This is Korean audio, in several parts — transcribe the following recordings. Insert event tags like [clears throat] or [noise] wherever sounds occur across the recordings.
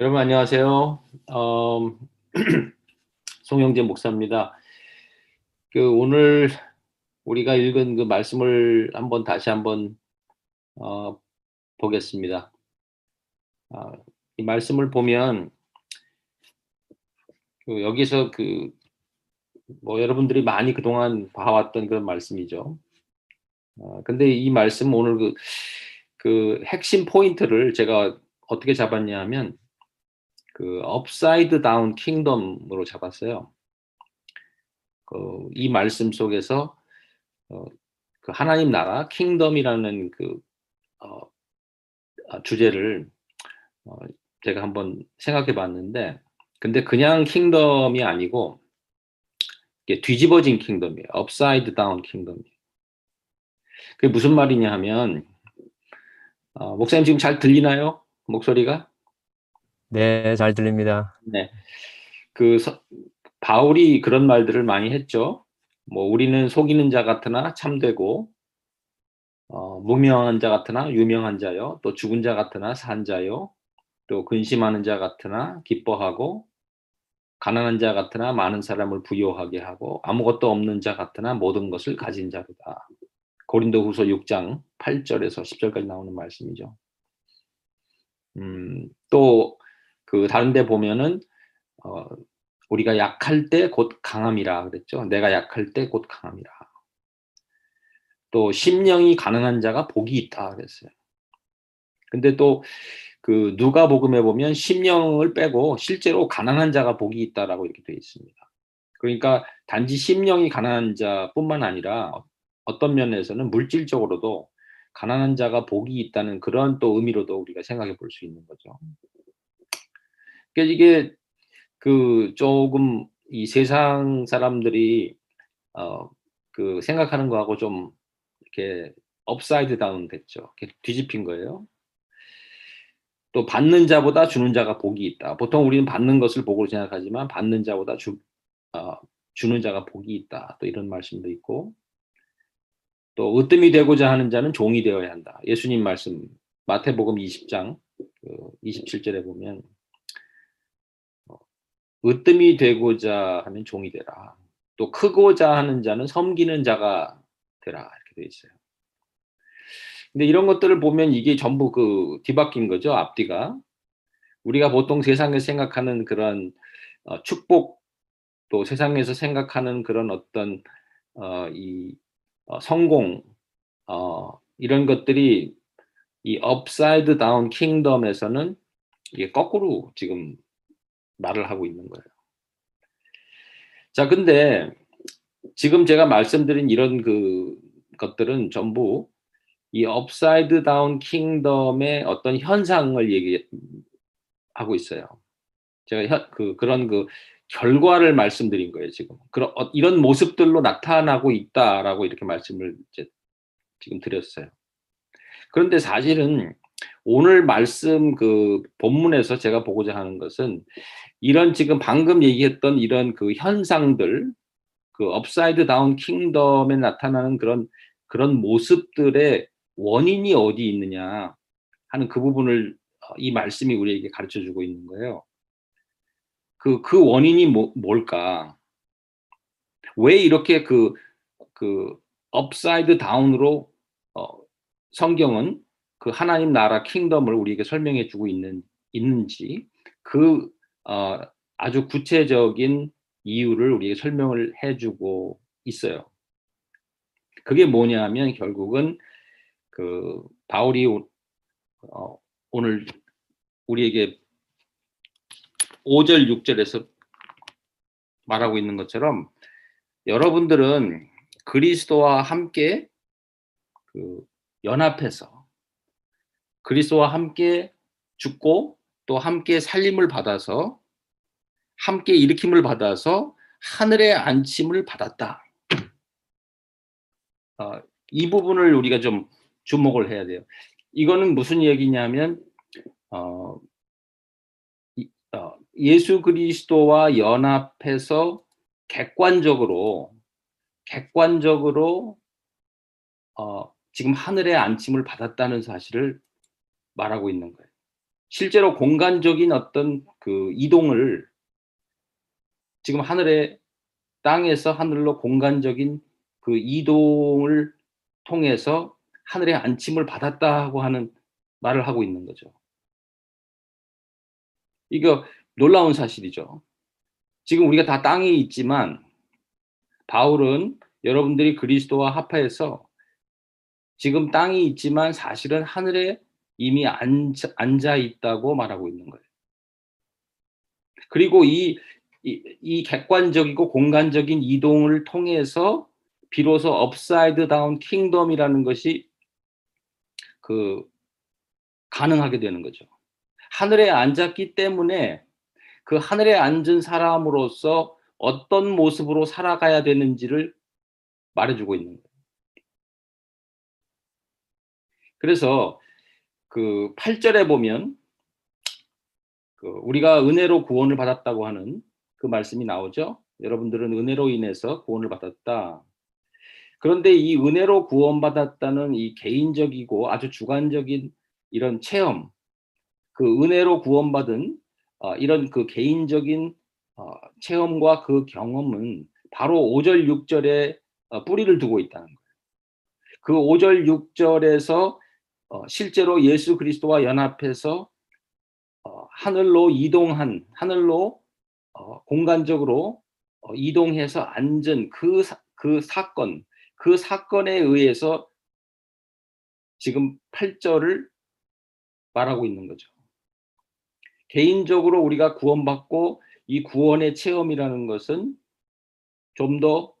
여러분 안녕하세요. [clears throat] 어, 송영재 목사입니다. 그 오늘 우리가 읽은 그 말씀을 한번 다시 한번 어, 보겠습니다. 어, 이 말씀을 보면 그 여기서 그 뭐 여러분들이 많이 그동안 봐왔던 그런 말씀이죠. 어, 근데 이 말씀 오늘 그, 그 핵심 포인트를 제가 어떻게 잡았냐 하면 그 upside down kingdom으로 잡았어요. 그 이 말씀 속에서 어, 그 하나님 나라 kingdom이라는 그 어, 아, 주제를 어, 제가 한번 생각해 봤는데 근데 그냥 kingdom이 아니고 이게 뒤집어진 kingdom이에요. upside down kingdom이에요. 그게 무슨 말이냐 하면 어, 목사님 지금 잘 들리나요? 목소리가? 네, 잘 들립니다. 네. 그 서, 바울이 그런 말들을 많이 했죠. 뭐 우리는 속이는 자 같으나 참되고 어, 무명한 자 같으나 유명한 자요. 또 죽은 자 같으나 산 자요. 또 근심하는 자 같으나 기뻐하고 가난한 자 같으나 많은 사람을 부요하게 하고 아무것도 없는 자 같으나 모든 것을 가진 자로다. 고린도후서 6장 8절에서 10절까지 나오는 말씀이죠. 음, 또 그 다른 데 보면은 어, 우리가 약할 때 곧 강함이라 그랬죠. 내가 약할 때 곧 강함이라. 또 심령이 가능한 자가 복이 있다 그랬어요. 근데 또 그 누가복음에 보면 심령을 빼고 실제로 가난한 자가 복이 있다라고 이렇게 되어 있습니다. 그러니까 단지 심령이 가난한 자뿐만 아니라 어떤 면에서는 물질적으로도 가난한 자가 복이 있다는 그런 또 의미로도 우리가 생각해 볼 수 있는 거죠. 그러니까 이게 그 조금 이 세상 사람들이 어 그 생각하는 거하고 좀 이렇게 upside down 됐죠. 뒤집힌 거예요. 또 받는 자보다 주는 자가 복이 있다. 보통 우리는 받는 것을 복으로 생각하지만 받는 자보다 주, 어, 주는 자가 복이 있다. 또 이런 말씀도 있고 또 으뜸이 되고자 하는 자는 종이 되어야 한다. 예수님 말씀 마태복음 20장 그 27절에 보면 어, 으뜸이 되고자 하면 종이 되라. 또 크고자 하는 자는 섬기는 자가 되라 이렇게 되어 있어요. 근데 이런 것들을 보면 이게 전부 그 뒤바뀐 거죠 앞뒤가. 우리가 보통 세상에서 생각하는 그런 어, 축복 또 세상에서 생각하는 그런 어떤 어, 이 어, 성공 어, 이런 것들이 이 upside down kingdom에서는 이게 거꾸로 지금 말을 하고 있는 거예요. 자, 근데 지금 제가 말씀드린 이런 그 것들은 전부 이 upside down kingdom의 어떤 현상을 얘기하고 있어요. 제가 현, 그 그런 그 결과를 말씀드린 거예요, 지금. 그런 어, 이런 모습들로 나타나고 있다라고 이렇게 말씀을 이제 지금 드렸어요. 그런데 사실은 오늘 말씀 그 본문에서 제가 보고자 하는 것은 이런 지금 방금 얘기했던 이런 그 현상들, 그 upside down kingdom에 나타나는 그런 그런 모습들의 원인이 어디 있느냐 하는 그 부분을 어, 이 말씀이 우리에게 가르쳐 주고 있는 거예요. 그, 그 원인이 뭐, 뭘까? 왜 이렇게 그, 그, upside down으로, 어, 성경은 그 하나님 나라 kingdom을 우리에게 설명해 주고 있는, 있는지, 그, 어, 아주 구체적인 이유를 우리에게 설명을 해 주고 있어요. 그게 뭐냐면 결국은 그 바울이 어, 오늘 우리에게 5절 6절에서 말하고 있는 것처럼 여러분들은 그리스도와 함께 그 연합해서 그리스도와 함께 죽고 또 함께 살림을 받아서 함께 일으킴을 받아서 하늘의 안침을 받았다. 어, 이 부분을 우리가 좀 주목을 해야 돼요. 이거는 무슨 얘기냐면 어, 어, 예수 그리스도와 연합해서 객관적으로 객관적으로 어, 지금 하늘의 안침을 받았다는 사실을 말하고 있는 거예요. 실제로 공간적인 어떤 그 이동을 지금 하늘의 땅에서 하늘로 공간적인 그 이동을 통해서 하늘의 안침을 받았다고 하는 말을 하고 있는 거죠. 이거 놀라운 사실이죠. 지금 우리가 다 땅에 있지만 바울은 여러분들이 그리스도와 합하여서 지금 땅에 있지만 사실은 하늘에 이미 앉아, 앉아 있다고 말하고 있는 거예요. 그리고 이, 이, 이 객관적이고 공간적인 이동을 통해서 비로소 upside down kingdom이라는 것이 그 가능하게 되는 거죠. 하늘에 앉았기 때문에 그 하늘에 앉은 사람으로서 어떤 모습으로 살아가야 되는지를 말해주고 있는 거예요. 그래서 그 8절에 보면 그 우리가 은혜로 구원을 받았다고 하는 그 말씀이 나오죠. 여러분들은 은혜로 인해서 구원을 받았다. 그런데 이 은혜로 구원받았다는 이 개인적이고 아주 주관적인 이런 체험, 그 은혜로 구원받은 어, 이런 그 개인적인 어, 체험과 그 경험은 바로 5절, 6절에 어, 뿌리를 두고 있다는 거예요. 그 5절, 6절에서 어, 실제로 예수 그리스도와 연합해서 어, 하늘로 이동한 하늘로 어, 공간적으로 어, 이동해서 앉은 그, 사, 그 사건 그 사건에 의해서 지금 8절을 말하고 있는 거죠. 개인적으로 우리가 구원받고 이 구원의 체험이라는 것은 좀 더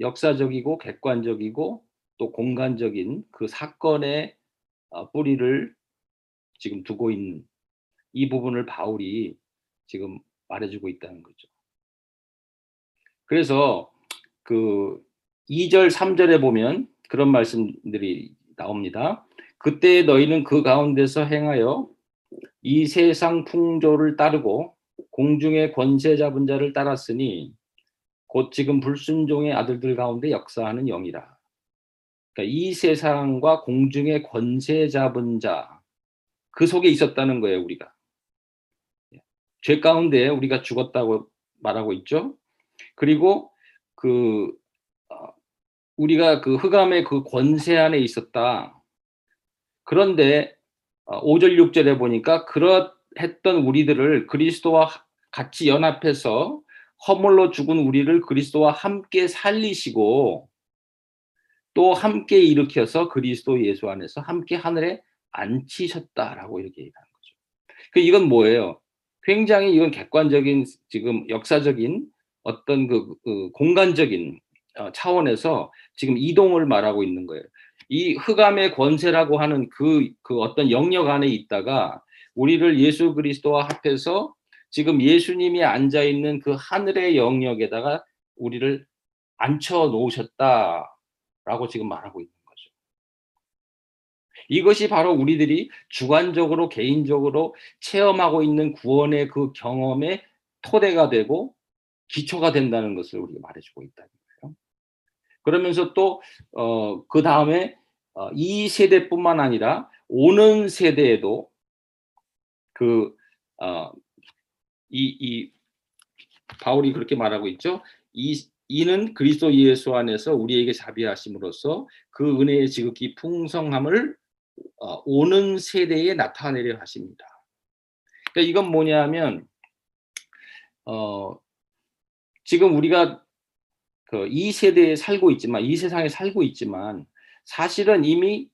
역사적이고 객관적이고 또 공간적인 그 사건의 어, 뿌리를 지금 두고 있는 이 부분을 바울이 지금 말해주고 있다는 거죠. 그래서 그 2절, 3절에 보면 그런 말씀들이 나옵니다. 그때 너희는 그 가운데서 행하여 이 세상 풍조를 따르고 공중의 권세 잡은 자를 따랐으니 곧 지금 불순종의 아들들 가운데 역사하는 영이라. 그러니까 이 세상과 공중의 권세 잡은 자 그 속에 있었다는 거예요 우리가 죄 가운데 우리가 죽었다고 말하고 있죠. 그리고 그 어, 우리가 그 흑암의 그 권세 안에 있었다. 그런데 5절 어, 6절에 보니까 그러했던 우리들을 그리스도와 같이 연합해서 허물로 죽은 우리를 그리스도와 함께 살리시고 또 함께 일으켜서 그리스도 예수 안에서 함께 하늘에 앉히셨다라고 이렇게 얘기하는 거죠. 그 이건 뭐예요? 굉장히 이건 객관적인 지금 역사적인 어떤 그, 그 공간적인 어, 차원에서 지금 이동을 말하고 있는 거예요. 이 흑암의 권세라고 하는 그, 그 어떤 영역 안에 있다가 우리를 예수 그리스도와 합해서 지금 예수님이 앉아 있는 그 하늘의 영역에다가 우리를 앉혀 놓으셨다 라고 지금 말하고 있는 거죠. 이것이 바로 우리들이 주관적으로 개인적으로 체험하고 있는 구원의 그 경험의 토대가 되고 기초가 된다는 것을 우리가 말해주고 있다는 거예요. 그러면서 또 어, 그 다음에 어, 이 세대뿐만 아니라 오는 세대에도 그 어, 이, 이 바울이 그렇게 말하고 있죠. 이 이는 그리스도 예수 안에서 우리에게 자비하심으로써 그 은혜의 지극히 풍성함을 어, 오는 세대에 나타내려 하십니다. 그러니까 이건 뭐냐면 어, 지금 우리가 그 이 세대에 살고 있지만 이 세상에 살고 있지만 사실은 이미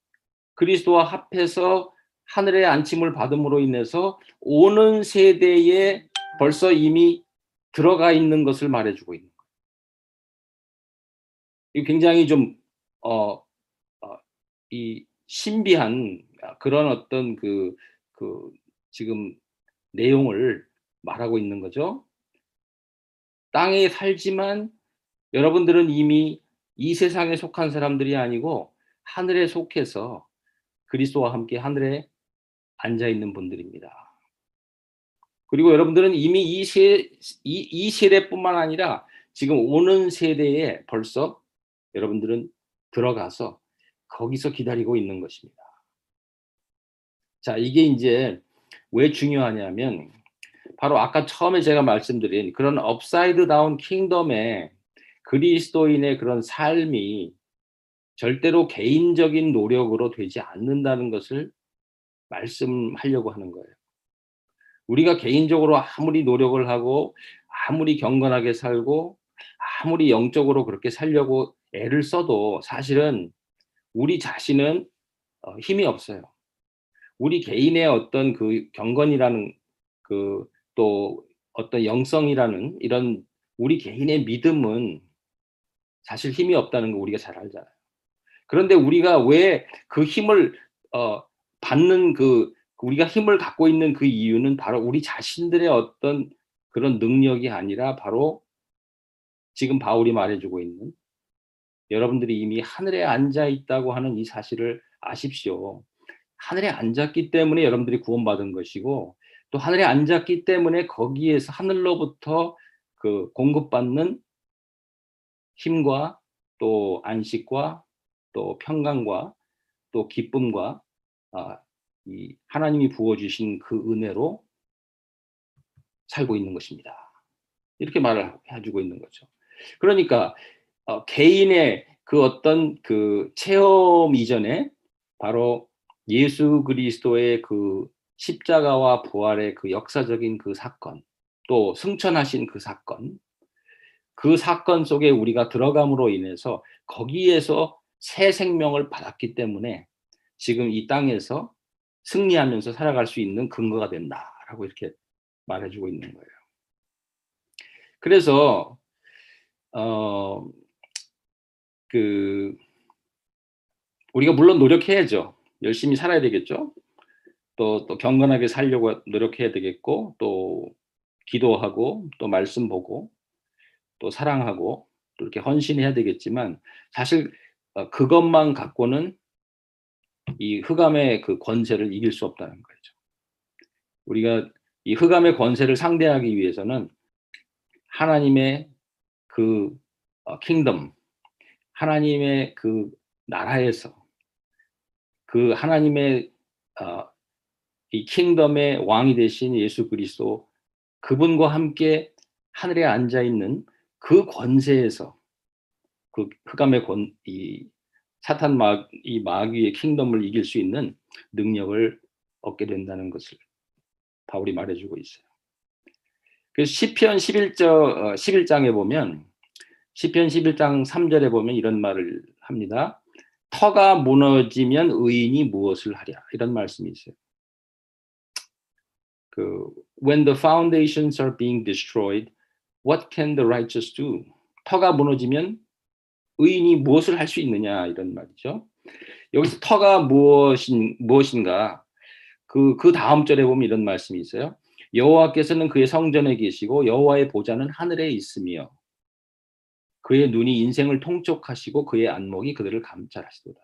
그리스도와 합해서 하늘의 안침을 받음으로 인해서 오는 세대에 벌써 이미 들어가 있는 것을 말해주고 있는 굉장히 좀, 어, 어, 이 신비한 그런 어떤 그, 그, 지금 내용을 말하고 있는 거죠. 땅에 살지만 여러분들은 이미 이 세상에 속한 사람들이 아니고 하늘에 속해서 그리스도와 함께 하늘에 앉아 있는 분들입니다. 그리고 여러분들은 이미 이, 세, 이, 이 세대뿐만 아니라 지금 오는 세대에 벌써 여러분들은 들어가서 거기서 기다리고 있는 것입니다. 자, 이게 이제 왜 중요하냐면 바로 아까 처음에 제가 말씀드린 그런 upside down kingdom의 그리스도인의 그런 삶이 절대로 개인적인 노력으로 되지 않는다는 것을 말씀하려고 하는 거예요. 우리가 개인적으로 아무리 노력을 하고 아무리 경건하게 살고 아무리 영적으로 그렇게 살려고 애를 써도 사실은 우리 자신은 어, 힘이 없어요. 우리 개인의 어떤 그 경건이라는 그 또 어떤 영성이라는 이런 우리 개인의 믿음은 사실 힘이 없다는 거 우리가 잘 알잖아요. 그런데 우리가 왜 그 힘을 어, 받는 그 우리가 힘을 갖고 있는 그 이유는 바로 우리 자신들의 어떤 그런 능력이 아니라 바로 지금 바울이 말해주고 있는 여러분들이 이미 하늘에 앉아 있다고 하는 이 사실을 아십시오. 하늘에 앉았기 때문에 여러분들이 구원받은 것이고 또 하늘에 앉았기 때문에 거기에서 하늘로부터 그 공급받는 힘과 또 안식과 또 평강과 또 기쁨과 아, 이 하나님이 부어주신 그 은혜로 살고 있는 것입니다. 이렇게 말을 해주고 있는 거죠. 그러니까 어, 개인의 그 어떤 그 체험 이전에 바로 예수 그리스도의 그 십자가와 부활의 그 역사적인 그 사건, 또 승천하신 그 사건, 그 사건 속에 우리가 들어감으로 인해서 거기에서 새 생명을 받았기 때문에 지금 이 땅에서 승리하면서 살아갈 수 있는 근거가 된다라고 이렇게 말해주고 있는 거예요. 그래서 어, 그 우리가 물론 노력해야죠. 열심히 살아야 되겠죠. 또, 또 경건하게 살려고 노력해야 되겠고, 또 기도하고, 또 말씀 보고, 또 사랑하고, 또 이렇게 헌신해야 되겠지만, 사실 어, 그것만 갖고는 이 흑암의 그 권세를 이길 수 없다는 거죠. 우리가 이 흑암의 권세를 상대하기 위해서는 하나님의 그 어, 킹덤, 하나님의 그 나라에서 그 하나님의 어, 이 킹덤의 왕이 되신 예수 그리스도 그분과 함께 하늘에 앉아 있는 그 권세에서 그 흑암의 권, 이 사탄 마, 이 마귀의 킹덤을 이길 수 있는 능력을 얻게 된다는 것을 바울이 말해주고 있어요. 그래서 시편 11절 11장에 보면 시편 11장 3절에 보면 이런 말을 합니다. 터가 무너지면 의인이 무엇을 하랴 이런 말씀이 있어요. 그 when the foundations are being destroyed, what can the righteous do? 터가 무너지면 의인이 무엇을 할 수 있느냐 이런 말이죠. 여기서 터가 무엇인 무엇인가? 그, 그 다음 절에 보면 이런 말씀이 있어요. 여호와께서는 그의 성전에 계시고 여호와의 보좌는 하늘에 있으며 그의 눈이 인생을 통촉하시고 그의 안목이 그들을 감찰하시도다.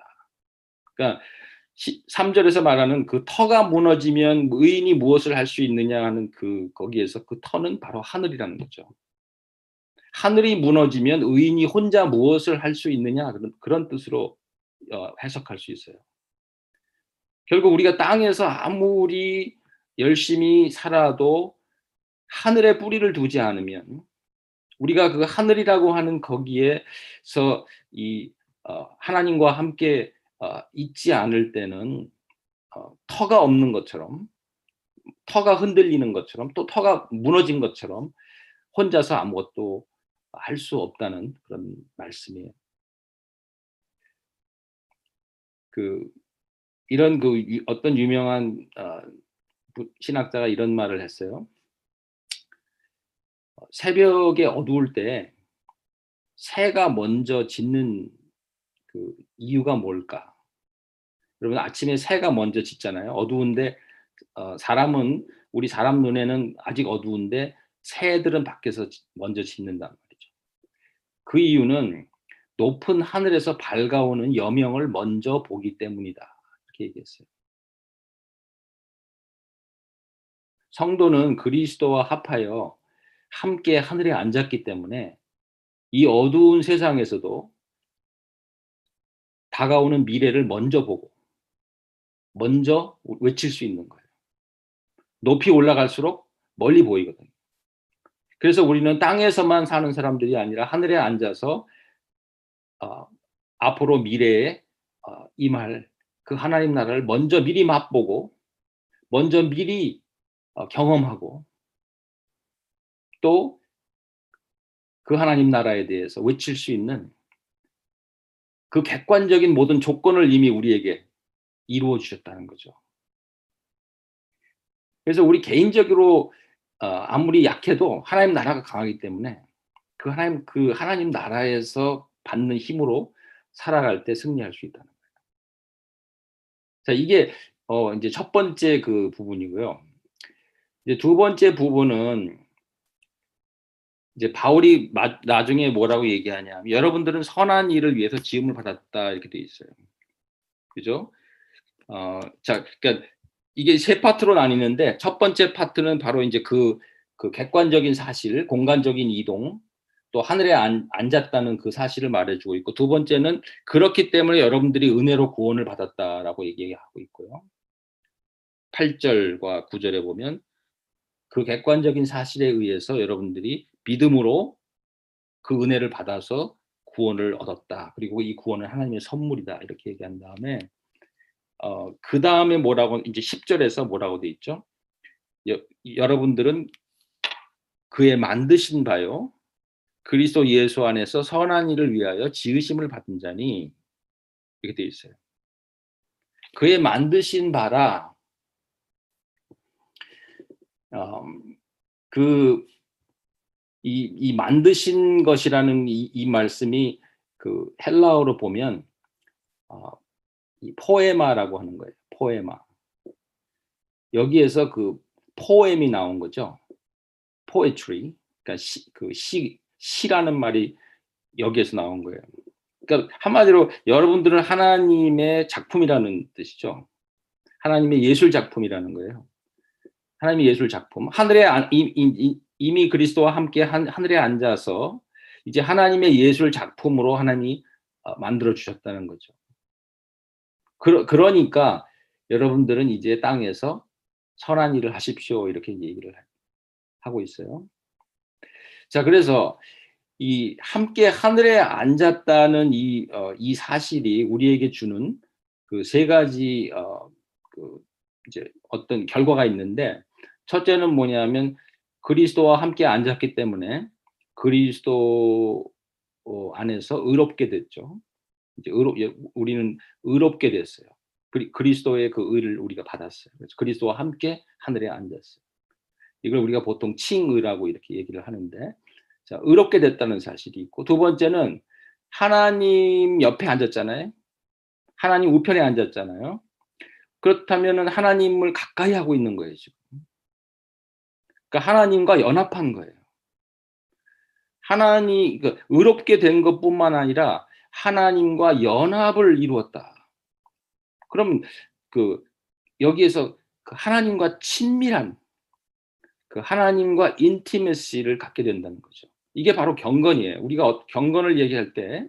그러니까 3절에서 말하는 그 터가 무너지면 의인이 무엇을 할 수 있느냐 하는 그 거기에서 그 터는 바로 하늘이라는 거죠. 하늘이 무너지면 의인이 혼자 무엇을 할 수 있느냐 그런 그런 뜻으로 어, 해석할 수 있어요. 결국 우리가 땅에서 아무리 열심히 살아도 하늘에 뿌리를 두지 않으면 우리가 그 하늘이라고 하는 거기에서 이 어, 하나님과 함께 어, 있지 않을 때는 어, 터가 없는 것처럼 터가 흔들리는 것처럼 또 터가 무너진 것처럼 혼자서 아무것도 할 수 없다는 그런 말씀이에요. 그 이런 그 유, 어떤 유명한 어, 신학자가 이런 말을 했어요. 새벽에 어두울 때 새가 먼저 짖는 그 이유가 뭘까? 여러분 아침에 새가 먼저 짖잖아요. 어두운데 어, 사람은 우리 사람 눈에는 아직 어두운데 새들은 밖에서 먼저 짖는단 말이죠. 그 이유는 높은 하늘에서 밝아오는 여명을 먼저 보기 때문이다. 이렇게 얘기했어요. 성도는 그리스도와 합하여 함께 하늘에 앉았기 때문에 이 어두운 세상에서도 다가오는 미래를 먼저 보고 먼저 외칠 수 있는 거예요. 높이 올라갈수록 멀리 보이거든요. 그래서 우리는 땅에서만 사는 사람들이 아니라 하늘에 앉아서 어, 앞으로 미래에 어, 임할 그 하나님 나라를 먼저 미리 맛보고 먼저 미리 어, 경험하고 또 그 하나님 나라에 대해서 외칠 수 있는 그 객관적인 모든 조건을 이미 우리에게 이루어 주셨다는 거죠. 그래서 우리 개인적으로 어, 아무리 약해도 하나님 나라가 강하기 때문에 그 하나님 그 하나님 나라에서 받는 힘으로 살아갈 때 승리할 수 있다는 거예요. 자, 이게 어 이제 첫 번째 그 부분이고요. 이제 두 번째 부분은 이제 바울이 마, 나중에 뭐라고 얘기하냐면 여러분들은 선한 일을 위해서 지음을 받았다 이렇게 돼 있어요. 그죠? 어, 자, 그러니까 이게 세 파트로 나뉘는데 첫 번째 파트는 바로 이제 그, 그 객관적인 사실, 공간적인 이동, 또 하늘에 안, 앉았다는 그 사실을 말해주고 있고 두 번째는 그렇기 때문에 여러분들이 은혜로 구원을 받았다라고 얘기하고 있고요. 8절과 9절에 보면 그 객관적인 사실에 의해서 여러분들이 믿음으로 그 은혜를 받아서 구원을 얻었다. 그리고 이 구원은 하나님의 선물이다. 이렇게 얘기한 다음에 어, 그 다음에 뭐라고 이제 10절에서 뭐라고 돼 있죠? 여, 여러분들은 그의 만드신 바요. 그리스도 예수 안에서 선한 일을 위하여 지으심을 받은 자니 이렇게 돼 있어요. 그의 만드신 바라 음, 그 이, 이 만드신 것이라는 이, 이 말씀이 그 헬라어로 보면 어, 이 포에마라고 하는 거예요. 포에마. 여기에서 그 포엠이 나온 거죠. poetry. 그러니까 시, 그 시, 시라는 말이 여기에서 나온 거예요. 그러니까 한마디로 여러분들은 하나님의 작품이라는 뜻이죠. 하나님의 예술 작품이라는 거예요. 하나님의 예술 작품. 하늘에 미 그리스도와 함께 하늘에 앉아서 이제 하나님의 예술 작품으로 하나님이 어, 만들어 주셨다는 거죠. 그러, 그러니까 여러분들은 이제 땅에서 선한 일을 하십시오 이렇게 얘기를 하고 있어요. 자 그래서 이 함께 하늘에 앉았다는 이, 어, 이 사실이 우리에게 주는 그 세 가지 어, 그 이제 어떤 결과가 있는데 첫째는 뭐냐면 그리스도와 함께 앉았기 때문에 그리스도 어, 안에서 의롭게 됐죠. 이제 의롭, 예, 우리는 의롭게 됐어요. 그리스도의 그 의를 우리가 받았어요. 그래서 그리스도와 함께 하늘에 앉았어요. 이걸 우리가 보통 칭의라고 이렇게 얘기를 하는데, 자, 의롭게 됐다는 사실이 있고, 두 번째는 하나님 옆에 앉았잖아요. 하나님 우편에 앉았잖아요. 그렇다면 하나님을 가까이 하고 있는 거예요, 지금. 그러니까 하나님과 연합한 거예요. 하나님 그 의롭게 된 것뿐만 아니라 하나님과 연합을 이루었다. 그럼 그 여기에서 그 하나님과 친밀한 그 하나님과 인티메시를 갖게 된다는 거죠. 이게 바로 경건이에요. 우리가 어, 경건을 얘기할 때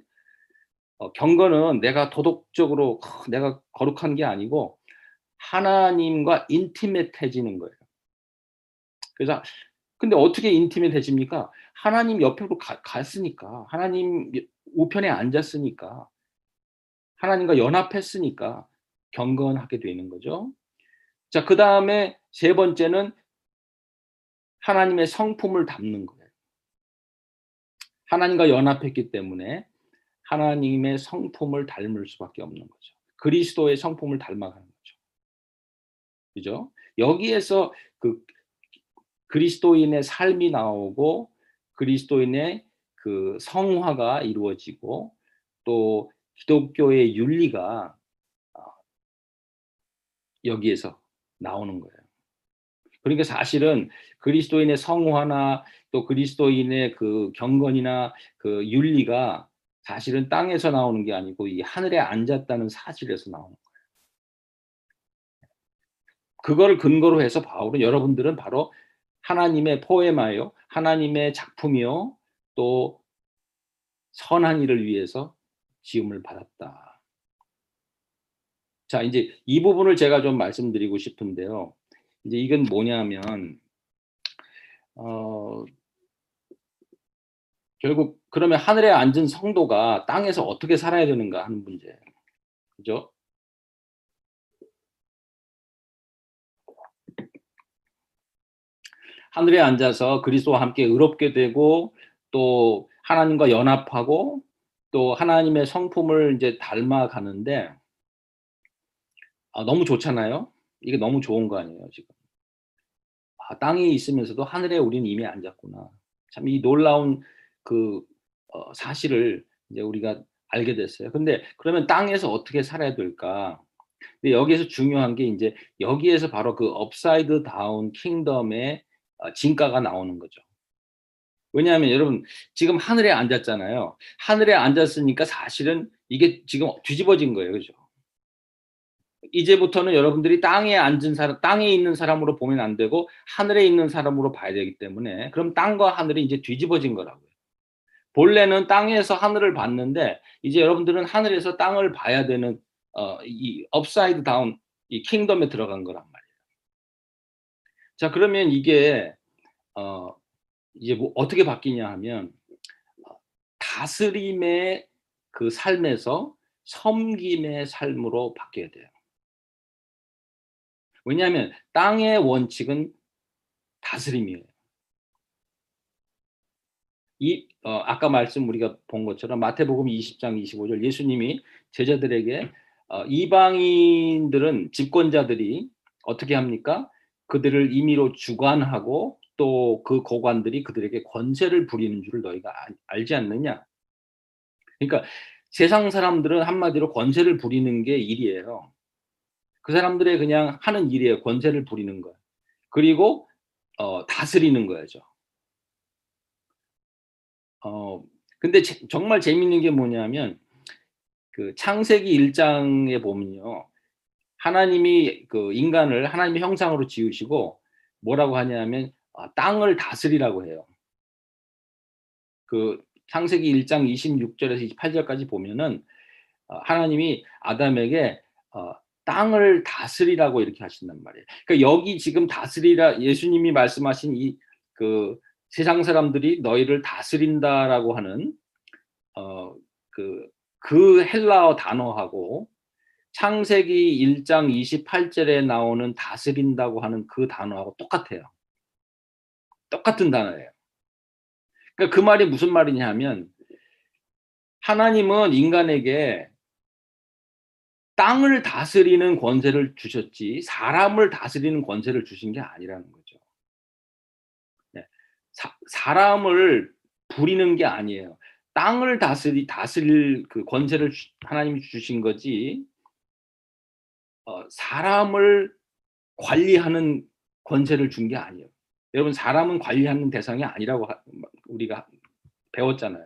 어, 경건은 내가 도덕적으로 내가 거룩한 게 아니고 하나님과 인티메트해지는 거예요. 그래서 근데 어떻게 인티메트해집니까? 하나님 옆으로 가, 갔으니까 하나님 우편에 앉았으니까 하나님과 연합했으니까 경건하게 되는 거죠. 자, 그 다음에 세 번째는 하나님의 성품을 담는 거예요. 하나님과 연합했기 때문에 하나님의 성품을 닮을 수밖에 없는 거죠. 그리스도의 성품을 닮아가는 거죠. 그죠? 여기에서 그 그리스도인의 삶이 나오고 그리스도인의 그 성화가 이루어지고 또 기독교의 윤리가 어, 여기에서 나오는 거예요. 그러니까 사실은 그리스도인의 성화나 또 그리스도인의 그 경건이나 그 윤리가 사실은 땅에서 나오는 게 아니고 이 하늘에 앉았다는 사실에서 나오는 거예요. 그거를 근거로 해서 바울은 여러분들은 바로 하나님의 포에마요, 하나님의 작품이요, 또 선한 일을 위해서 지음을 받았다. 자, 이제 이 부분을 제가 좀 말씀드리고 싶은데요. 이제 이건 뭐냐면 어 결국 그러면 하늘에 앉은 성도가 땅에서 어떻게 살아야 되는가 하는 문제예요. 그죠? 하늘에 앉아서 그리스도와 함께 의롭게 되고 또 하나님과 연합하고 또 하나님의 성품을 이제 닮아가는데 아, 너무 좋잖아요. 이게 너무 좋은 거 아니에요, 지금. 아, 땅에 있으면서도 하늘에 우리는 이미 앉았구나. 참 이 놀라운 그 어, 사실을 이제 우리가 알게 됐어요. 근데 그러면 땅에서 어떻게 살아야 될까? 근데 여기에서 중요한 게 이제 여기에서 바로 그 upside down kingdom의 어, 진가가 나오는 거죠. 왜냐하면 여러분 지금 하늘에 앉았잖아요. 하늘에 앉았으니까 사실은 이게 지금 뒤집어진 거예요. 그죠? 이제부터는 여러분들이 땅에 앉은 사람, 땅에 있는 사람으로 보면 안 되고 하늘에 있는 사람으로 봐야 되기 때문에 그럼 땅과 하늘이 이제 뒤집어진 거라고요. 본래는 땅에서 하늘을 봤는데 이제 여러분들은 하늘에서 땅을 봐야 되는 어, 이 upside down 이 킹덤에 들어간 거란. 자 그러면 이게 어, 이제 뭐 어떻게 바뀌냐 하면 어, 다스림의 그 삶에서 섬김의 삶으로 바뀌어야 돼요. 왜냐하면 땅의 원칙은 다스림이에요. 이 어, 아까 말씀 우리가 본 것처럼 마태복음 20장 25절 예수님이 제자들에게 어, 이방인들은 집권자들이 어떻게 합니까? 그들을 임의로 주관하고 또 그 고관들이 그들에게 권세를 부리는 줄을 너희가 알지 않느냐? 그러니까 세상 사람들은 한마디로 권세를 부리는 게 일이에요. 그 사람들의 그냥 하는 일이에요. 권세를 부리는 거예요. 그리고 어, 다스리는 거죠. 어, 근데 제, 정말 재밌는 게 뭐냐면 그 창세기 1장에 보면요. 하나님이 그 인간을 하나님의 형상으로 지으시고 뭐라고 하냐면 아, 땅을 다스리라고 해요. 그 창세기 1장 26절에서 28절까지 보면은 어, 하나님이 아담에게 어, 땅을 다스리라고 이렇게 하신단 말이에요. 그러니까 여기 지금 다스리라 예수님이 말씀하신 이 그 세상 사람들이 너희를 다스린다라고 하는 어 그그 그 헬라어 단어하고 창세기 1장 28절에 나오는 다스린다고 하는 그 단어하고 똑같아요. 똑같은 단어예요. 그러니까 그 말이 무슨 말이냐 하면 하나님은 인간에게 땅을 다스리는 권세를 주셨지 사람을 다스리는 권세를 주신 게 아니라는 거죠. 네. 사, 사람을 부리는 게 아니에요. 땅을 다스리 다스릴 그 권세를 하나님이 주신 거지. 어, 사람을 관리하는 권세를 준 게 아니에요. 여러분 사람은 관리하는 대상이 아니라고 우리가 배웠잖아요.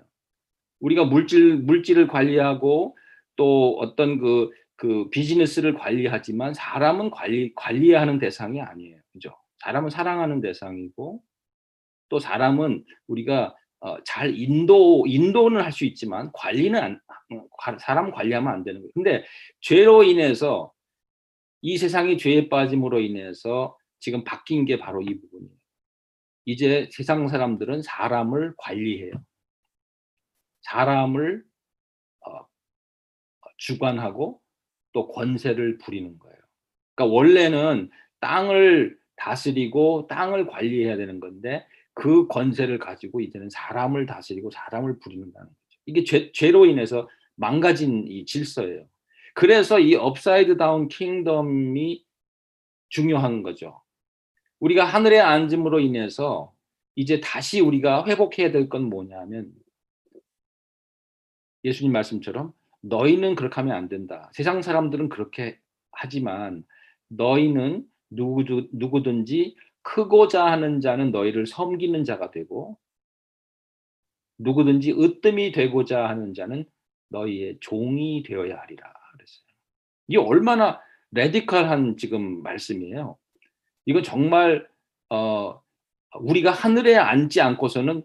우리가 물질 물질을 관리하고 또 어떤 그 그 비즈니스를 관리하지만 사람은 관리 관리해야 하는 대상이 아니에요. 그죠? 사람은 사랑하는 대상이고 또 사람은 우리가 어, 잘 인도 인도는 할 수 있지만 관리는 안, 어, 사람 관리하면 안 되는 거예요. 근데 죄로 인해서 이 세상이 죄에 빠짐으로 인해서 지금 바뀐 게 바로 이 부분이에요. 이제 세상 사람들은 사람을 관리해요. 사람을 어, 주관하고 또 권세를 부리는 거예요. 그러니까 원래는 땅을 다스리고 땅을 관리해야 되는 건데 그 권세를 가지고 이제는 사람을 다스리고 사람을 부리는다는 거죠. 이게 죄, 죄로 인해서 망가진 이 질서예요. 그래서 이 upside down kingdom이 중요한 거죠. 우리가 하늘에 앉음으로 인해서 이제 다시 우리가 회복해야 될 건 뭐냐면 예수님 말씀처럼 너희는 그렇게 하면 안 된다. 세상 사람들은 그렇게 하지만 너희는 누구, 누구든지 크고자 하는 자는 너희를 섬기는 자가 되고 누구든지 으뜸이 되고자 하는 자는 너희의 종이 되어야 하리라 그랬어요. 이게 얼마나 레디컬한 지금 말씀이에요. 이건 정말 어, 우리가 하늘에 앉지 않고서는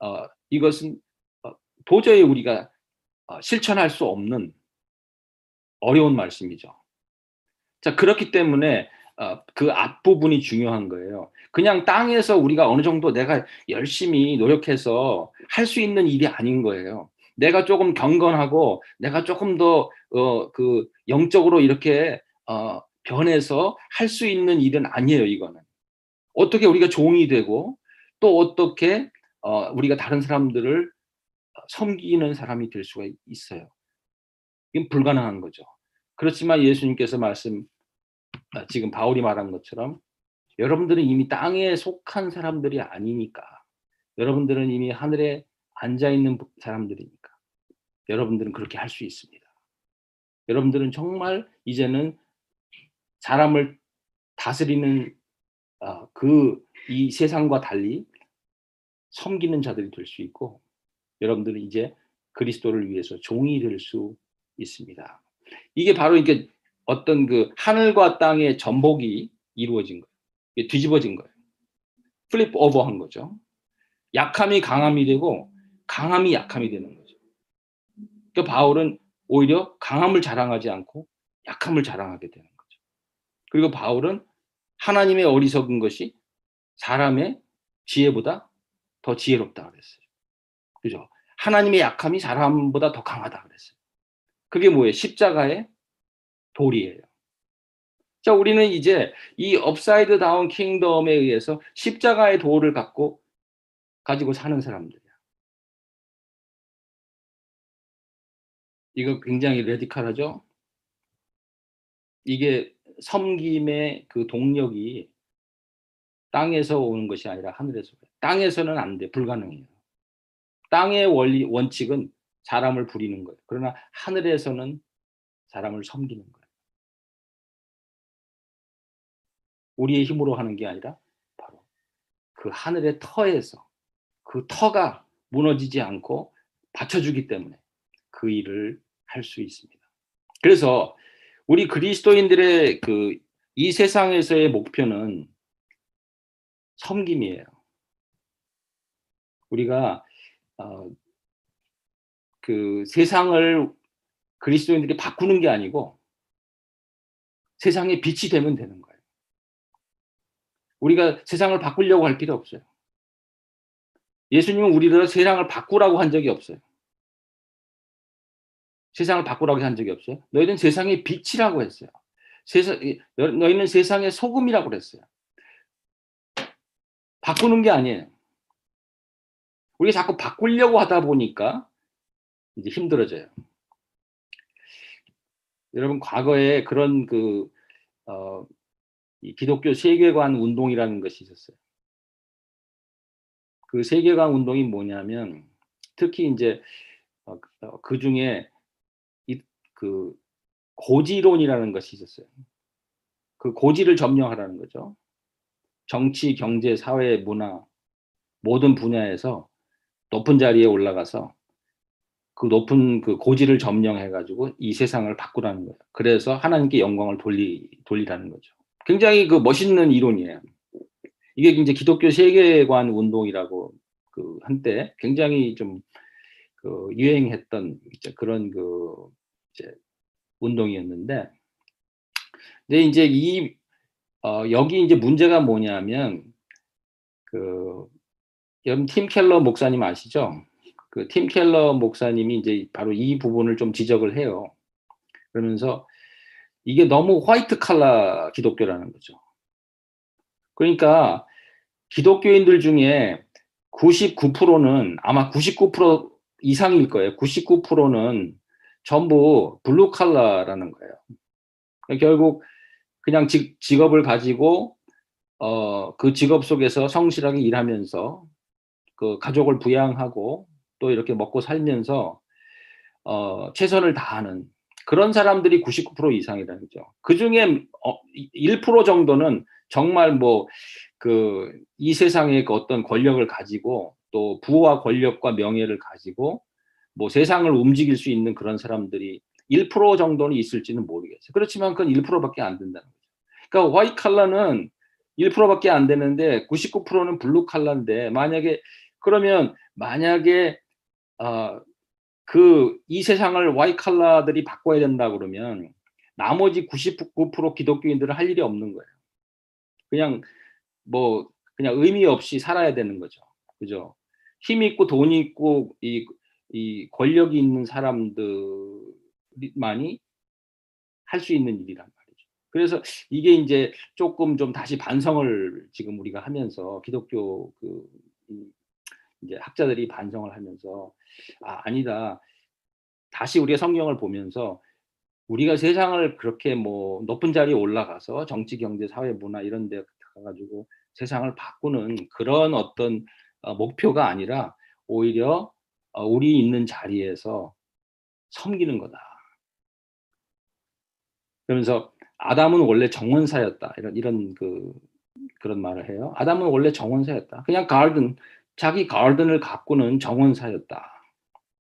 어, 이것은 어, 도저히 우리가 어, 실천할 수 없는 어려운 말씀이죠. 자, 그렇기 때문에 어, 그 앞부분이 중요한 거예요. 그냥 땅에서 우리가 어느 정도 내가 열심히 노력해서 할 수 있는 일이 아닌 거예요. 내가 조금 경건하고 내가 조금 더 어, 그 영적으로 이렇게 어, 변해서 할 수 있는 일은 아니에요. 이거는 어떻게 우리가 종이 되고 또 어떻게 어, 우리가 다른 사람들을 섬기는 사람이 될 수가 있어요. 이건 불가능한 거죠. 그렇지만 예수님께서 말씀 아, 지금 바울이 말한 것처럼 여러분들은 이미 땅에 속한 사람들이 아니니까 여러분들은 이미 하늘에 앉아 있는 사람들이니까 여러분들은 그렇게 할 수 있습니다. 여러분들은 정말 이제는 사람을 다스리는 어, 그이 세상과 달리 섬기는 자들이 될 수 있고 여러분들은 이제 그리스도를 위해서 종이 될 수 있습니다. 이게 바로 이게 어떤 그 하늘과 땅의 전복이 이루어진 거예요. 뒤집어진 거예요. flip over한 거죠. 약함이 강함이 되고 강함이 약함이 되는 거죠. 그러니까 바울은 오히려 강함을 자랑하지 않고 약함을 자랑하게 되는 거죠. 그리고 바울은 하나님의 어리석은 것이 사람의 지혜보다 더 지혜롭다 그랬어요. 그죠? 하나님의 약함이 사람보다 더 강하다 그랬어요. 그게 뭐예요? 십자가의 도예요. 자, 우리는 이제 이 upside down kingdom에 의해서 십자가의 도를 갖고 가지고 사는 사람들 이거 굉장히 레디칼하죠? 이게 섬김의 그 동력이 땅에서 오는 것이 아니라 하늘에서. 땅에서는 안 돼. 불가능해요. 땅의 원리, 원칙은 사람을 부리는 거예요. 그러나 하늘에서는 사람을 섬기는 거예요. 우리의 힘으로 하는 게 아니라 바로 그 하늘의 터에서 그 터가 무너지지 않고 받쳐주기 때문에 그 일을 할 수 있습니다. 그래서 우리 그리스도인들의 그 이 세상에서의 목표는 섬김이에요. 우리가 어, 그 세상을 그리스도인들이 바꾸는 게 아니고 세상의 빛이 되면 되는 거예요. 우리가 세상을 바꾸려고 할 필요 없어요. 예수님은 우리를 세상을 바꾸라고 한 적이 없어요. 세상을 바꾸라고 한 적이 없어요. 너희는 세상의 빛이라고 했어요. 세상, 너희는 세상의 소금이라고 그랬어요. 바꾸는 게 아니에요. 우리가 자꾸 바꾸려고 하다 보니까 이제 힘들어져요. 여러분 과거에 그런 그 어, 이 기독교 세계관 운동이라는 것이 있었어요. 그 세계관 운동이 뭐냐면 특히 이제 어, 어그 중에 그 고지론이라는 것이 있었어요. 그 고지를 점령하라는 거죠. 정치, 경제, 사회, 문화 모든 분야에서 높은 자리에 올라가서 그 높은 그 고지를 점령해 가지고 이 세상을 바꾸라는 거예요. 그래서 하나님께 영광을 돌리 돌리라는 거죠. 굉장히 그 멋있는 이론이에요. 이게 이제 기독교 세계관 운동이라고 그 한때 굉장히 좀 그 유행했던 그런 그 이제 운동이었는데 근데 이제 이 어, 여기 이제 문제가 뭐냐면 그 여러분 팀 켈러 목사님 아시죠? 그 팀 켈러 목사님이 이제 바로 이 부분을 좀 지적을 해요. 그러면서 이게 너무 화이트 칼라 기독교라는 거죠. 그러니까 기독교인들 중에 99%는 아마 99% 이상일 거예요. 99%는 전부 블루 칼라라는 거예요. 결국 그냥 직, 직업을 가지고 어, 그 직업 속에서 성실하게 일하면서 그 가족을 부양하고 또 이렇게 먹고 살면서 어, 최선을 다하는 그런 사람들이 99% 이상이라는 거죠. 그 중에 어, 1% 정도는 정말 뭐 그 이 세상의 그 어떤 권력을 가지고 또 부와 권력과 명예를 가지고 뭐 세상을 움직일 수 있는 그런 사람들이 1% 정도는 있을지는 모르겠어요. 그렇지만 그건 1%밖에 안 된다는 거죠. 그러니까 화이트 칼라는 1%밖에 안 되는데 99%는 블루 칼라인데 만약에 그러면 만약에 어, 그이 세상을 와이 칼라들이 바꿔야 된다 그러면 나머지 99% 기독교인들은 할 일이 없는 거예요. 그냥 뭐 그냥 의미 없이 살아야 되는 거죠. 그죠? 힘 있고 돈 있고 이, 이 권력이 있는 사람들만이 할 수 있는 일이란 말이죠. 그래서 이게 이제 조금 좀 다시 반성을 지금 우리가 하면서 기독교 그 이- 이제 학자들이 반성을 하면서 아 아니다 다시 우리가 성경을 보면서 우리가 세상을 그렇게 뭐 높은 자리에 올라가서 정치, 경제, 사회, 문화 이런 데 가가지고 세상을 바꾸는 그런 어떤 어, 목표가 아니라 오히려 어, 우리 있는 자리에서 섬기는 거다. 그러면서 아담은 원래 정원사였다. 이런 이런 그 그런 말을 해요. 아담은 원래 정원사였다. 그냥 가든 자기 가든을 가꾸는 정원사였다.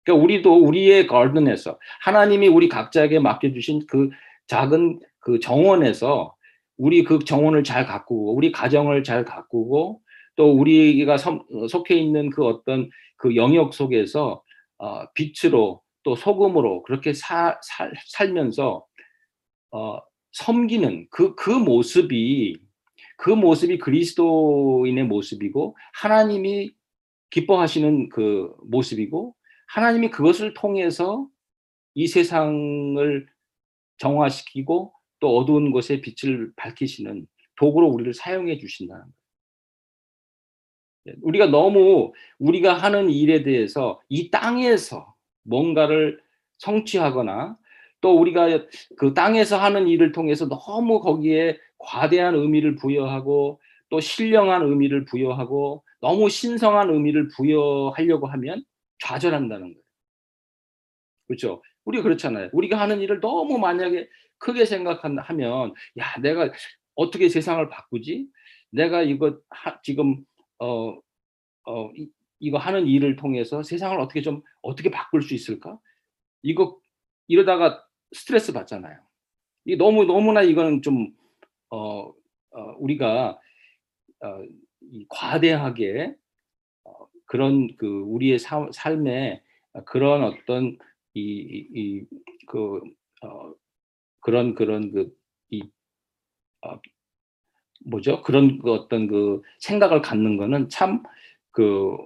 그러니까 우리도 우리의 가든에서 하나님이 우리 각자에게 맡겨 주신 그 작은 그 정원에서 우리 그 정원을 잘 가꾸고 우리 가정을 잘 가꾸고 또 우리가 섬- 속해 있는 그 어떤 그 영역 속에서 어, 빛으로 또 소금으로 그렇게 사, 살, 살면서 어, 섬기는 그, 그 모습이 그 모습이 그리스도인의 모습이고 하나님이 기뻐하시는 그 모습이고 하나님이 그것을 통해서 이 세상을 정화시키고 또 어두운 곳에 빛을 밝히시는 도구로 우리를 사용해 주신다는 거예요. 예, 우리가 너무 우리가 하는 일에 대해서 이 땅에서 뭔가를 성취하거나 또 우리가 그 땅에서 하는 일을 통해서 너무 거기에 과대한 의미를 부여하고 또 신령한 의미를 부여하고 너무 신성한 의미를 부여하려고 하면 좌절한다는 거예요. 그렇죠? 우리가 그렇잖아요. 우리가 하는 일을 너무 만약에 크게 생각하면 야 내가 어떻게 세상을 바꾸지? 내가 이거 하, 지금 어, 어, 이, 이거 하는 일을 통해서 세상을 어떻게 좀 어떻게 바꿀 수 있을까? 이거 이러다가 스트레스 받잖아요. 이 너무 너무나 이거는 좀 어, 어, 우리가 어, 이 과대하게 어, 그런 그 우리의 사, 삶에 그런 어떤 이이그 어, 그런 그런 그이 어, 뭐죠? 그런 그 어떤 그 생각을 갖는 거는 참 그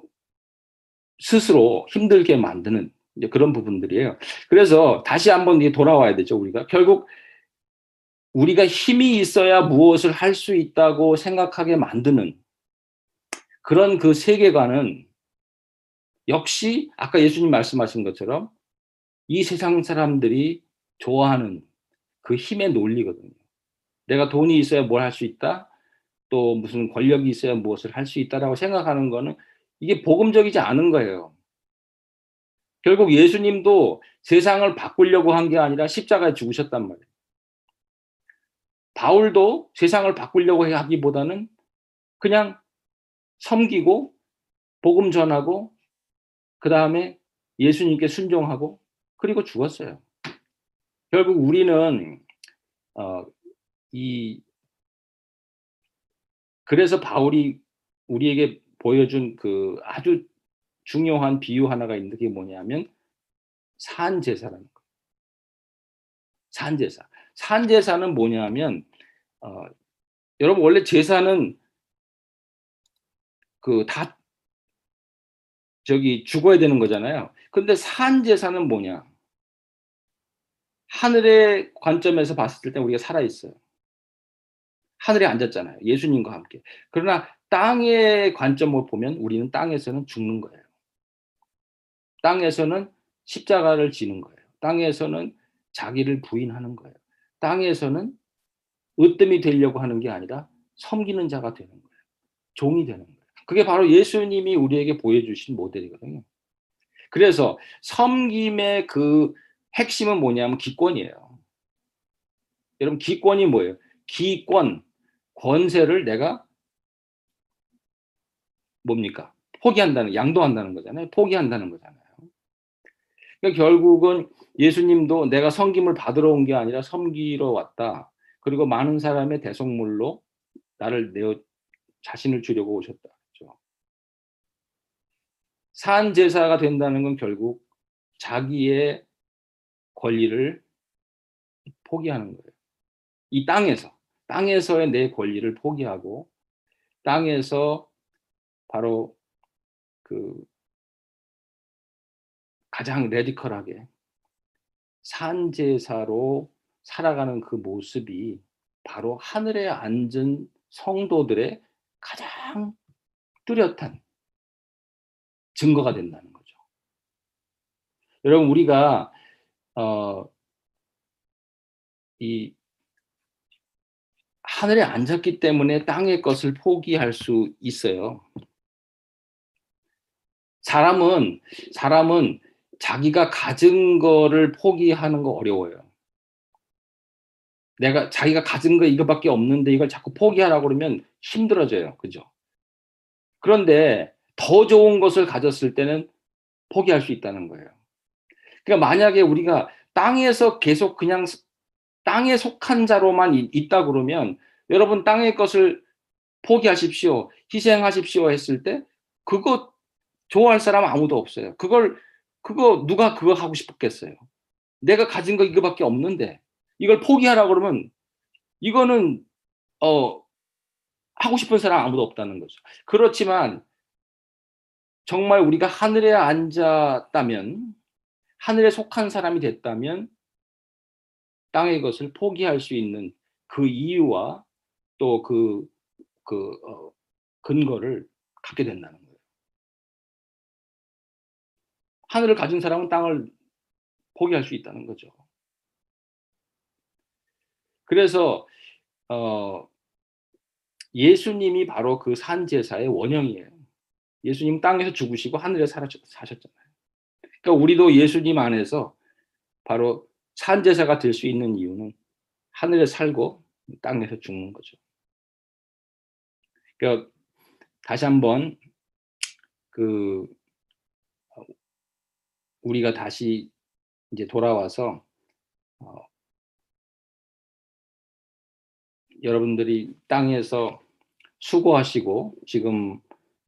스스로 힘들게 만드는 그런 부분들이에요. 그래서 다시 한번 돌아와야 되죠, 우리가. 결국 우리가 힘이 있어야 무엇을 할 수 있다고 생각하게 만드는 그런 그 세계관은 역시 아까 예수님 말씀하신 것처럼 이 세상 사람들이 좋아하는 그 힘의 논리거든요. 내가 돈이 있어야 뭘 할 수 있다. 또 무슨 권력이 있어야 무엇을 할 수 있다라고 생각하는 거는 이게 복음적이지 않은 거예요. 결국 예수님도 세상을 바꾸려고 한 게 아니라 십자가에 죽으셨단 말이에요. 바울도 세상을 바꾸려고 하기보다는 그냥 섬기고 복음 전하고 그 다음에 예수님께 순종하고 그리고 죽었어요. 결국 우리는 어, 이 그래서 바울이 우리에게 보여준 그 아주 중요한 비유 하나가 있는데 그게 뭐냐면 산제사라는 거예요. 산제사. 산제사는 뭐냐면 어, 여러분 원래 제사는 그 다 저기 죽어야 되는 거잖아요. 근데 산제사는 뭐냐? 하늘의 관점에서 봤을 때 우리가 살아 있어요. 하늘에 앉았잖아요. 예수님과 함께. 그러나 땅의 관점을 보면 우리는 땅에서는 죽는 거예요. 땅에서는 십자가를 지는 거예요. 땅에서는 자기를 부인하는 거예요. 땅에서는 으뜸이 되려고 하는 게 아니라 섬기는 자가 되는 거예요. 종이 되는 거예요. 그게 바로 예수님이 우리에게 보여주신 모델이거든요. 그래서 섬김의 그 핵심은 뭐냐면 기권이에요. 여러분 기권이 뭐예요? 기권, 권세를 내가 뭡니까? 포기한다는, 양도한다는 거잖아요. 포기한다는 거잖아요. 그러니까 결국은 예수님도 내가 섬김을 받으러 온 게 아니라 섬기러 왔다. 그리고 많은 사람의 대속물로 나를 내어 자신을 주려고 오셨다. 그렇죠? 산 제사가 된다는 건 결국 자기의 권리를 포기하는 거예요. 이 땅에서 땅에서의 내 권리를 포기하고 땅에서 바로 그 가장 레디컬하게 산제사로 살아가는 그 모습이 바로 하늘에 앉은 성도들의 가장 뚜렷한 증거가 된다는 거죠. 여러분 우리가 어, 이 하늘에 앉았기 때문에 땅의 것을 포기할 수 있어요. 사람은 사람은 자기가 가진 거를 포기하는 거 어려워요. 내가 자기가 가진 거 이거밖에 없는데 이걸 자꾸 포기하라고 그러면 힘들어져요. 그죠? 그런데 더 좋은 것을 가졌을 때는 포기할 수 있다는 거예요. 그러니까 만약에 우리가 땅에서 계속 그냥 땅에 속한 자로만 이- 있다 그러면 여러분 땅의 것을 포기하십시오. 희생하십시오 했을 때 그거 좋아할 사람 아무도 없어요. 그걸 그거 누가 그거 하고 싶었겠어요. 내가 가진 거 이거밖에 없는데 이걸 포기하라 그러면 이거는 어 하고 싶은 사람 아무도 없다는 거죠. 그렇지만 정말 우리가 하늘에 앉았다면 하늘에 속한 사람이 됐다면 땅의 것을 포기할 수 있는 그 이유와 또그그 어, 근거를 갖게 된다는 거예요. 하늘을 가진 사람은 땅을 포기할 수 있다는 거죠. 그래서 어, 예수님이 바로 그 산 제사의 원형이에요. 예수님 땅에서 죽으시고 하늘에 사셨잖아요. 그러니까 우리도 예수님 안에서 바로 산 제사가 될 수 있는 이유는 하늘에 살고 땅에서 죽는 거죠. 그러니까 다시 한번 그 우리가 다시 이제 돌아와서 어, 여러분들이 땅에서 수고하시고 지금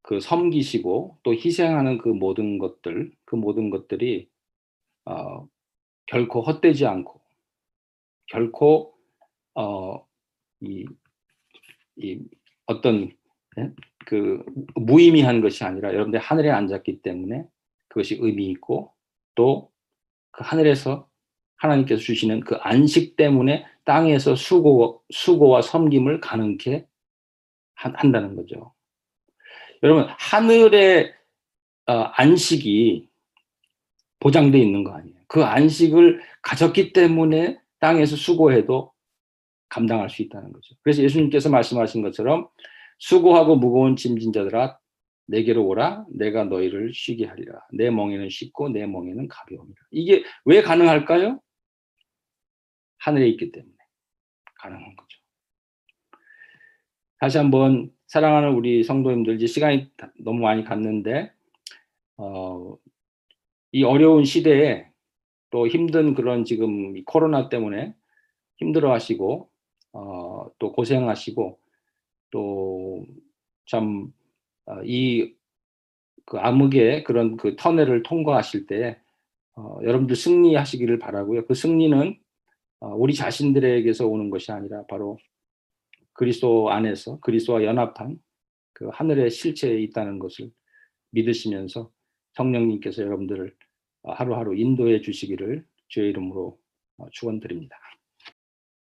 그 섬기시고 또 희생하는 그 모든 것들 그 모든 것들이 어, 결코 헛되지 않고 결코 어, 이, 이 어떤 예? 그 무의미한 것이 아니라 여러분들 하늘에 앉았기 때문에 그것이 의미 있고 또 그 하늘에서 하나님께서 주시는 그 안식 때문에 땅에서 수고 수고와 섬김을 가능케 한- 한다는 거죠. 여러분 하늘의 어, 안식이 보장돼 있는 거 아니에요. 그 안식을 가졌기 때문에 땅에서 수고해도 감당할 수 있다는 거죠. 그래서 예수님께서 말씀하신 것처럼 수고하고 무거운 짐진 자들아 내게로 오라 내가 너희를 쉬게 하리라 내 멍에는 쉽고 내 멍에는 가벼움이라 이게 왜 가능할까요? 하늘에 있기 때문에 가능한 거죠. 다시 한번 사랑하는 우리 성도님들 이제 시간이 다- 너무 많이 갔는데 어, 이 어려운 시대에 또 힘든 그런 지금 이 코로나 때문에 힘들어하시고 어, 또 고생하시고 또참 어, 이그 암흑의 그런 그 터널을 통과하실 때 어, 여러분들 승리하시기를 바라고요. 그 승리는 어, 우리 자신들에게서 오는 것이 아니라 바로 그리스도 안에서 그리스도와 연합한 그 하늘의 실체에 있다는 것을 믿으시면서 성령님께서 여러분들을 어, 하루하루 인도해 주시기를 주의 이름으로 어, 축원드립니다.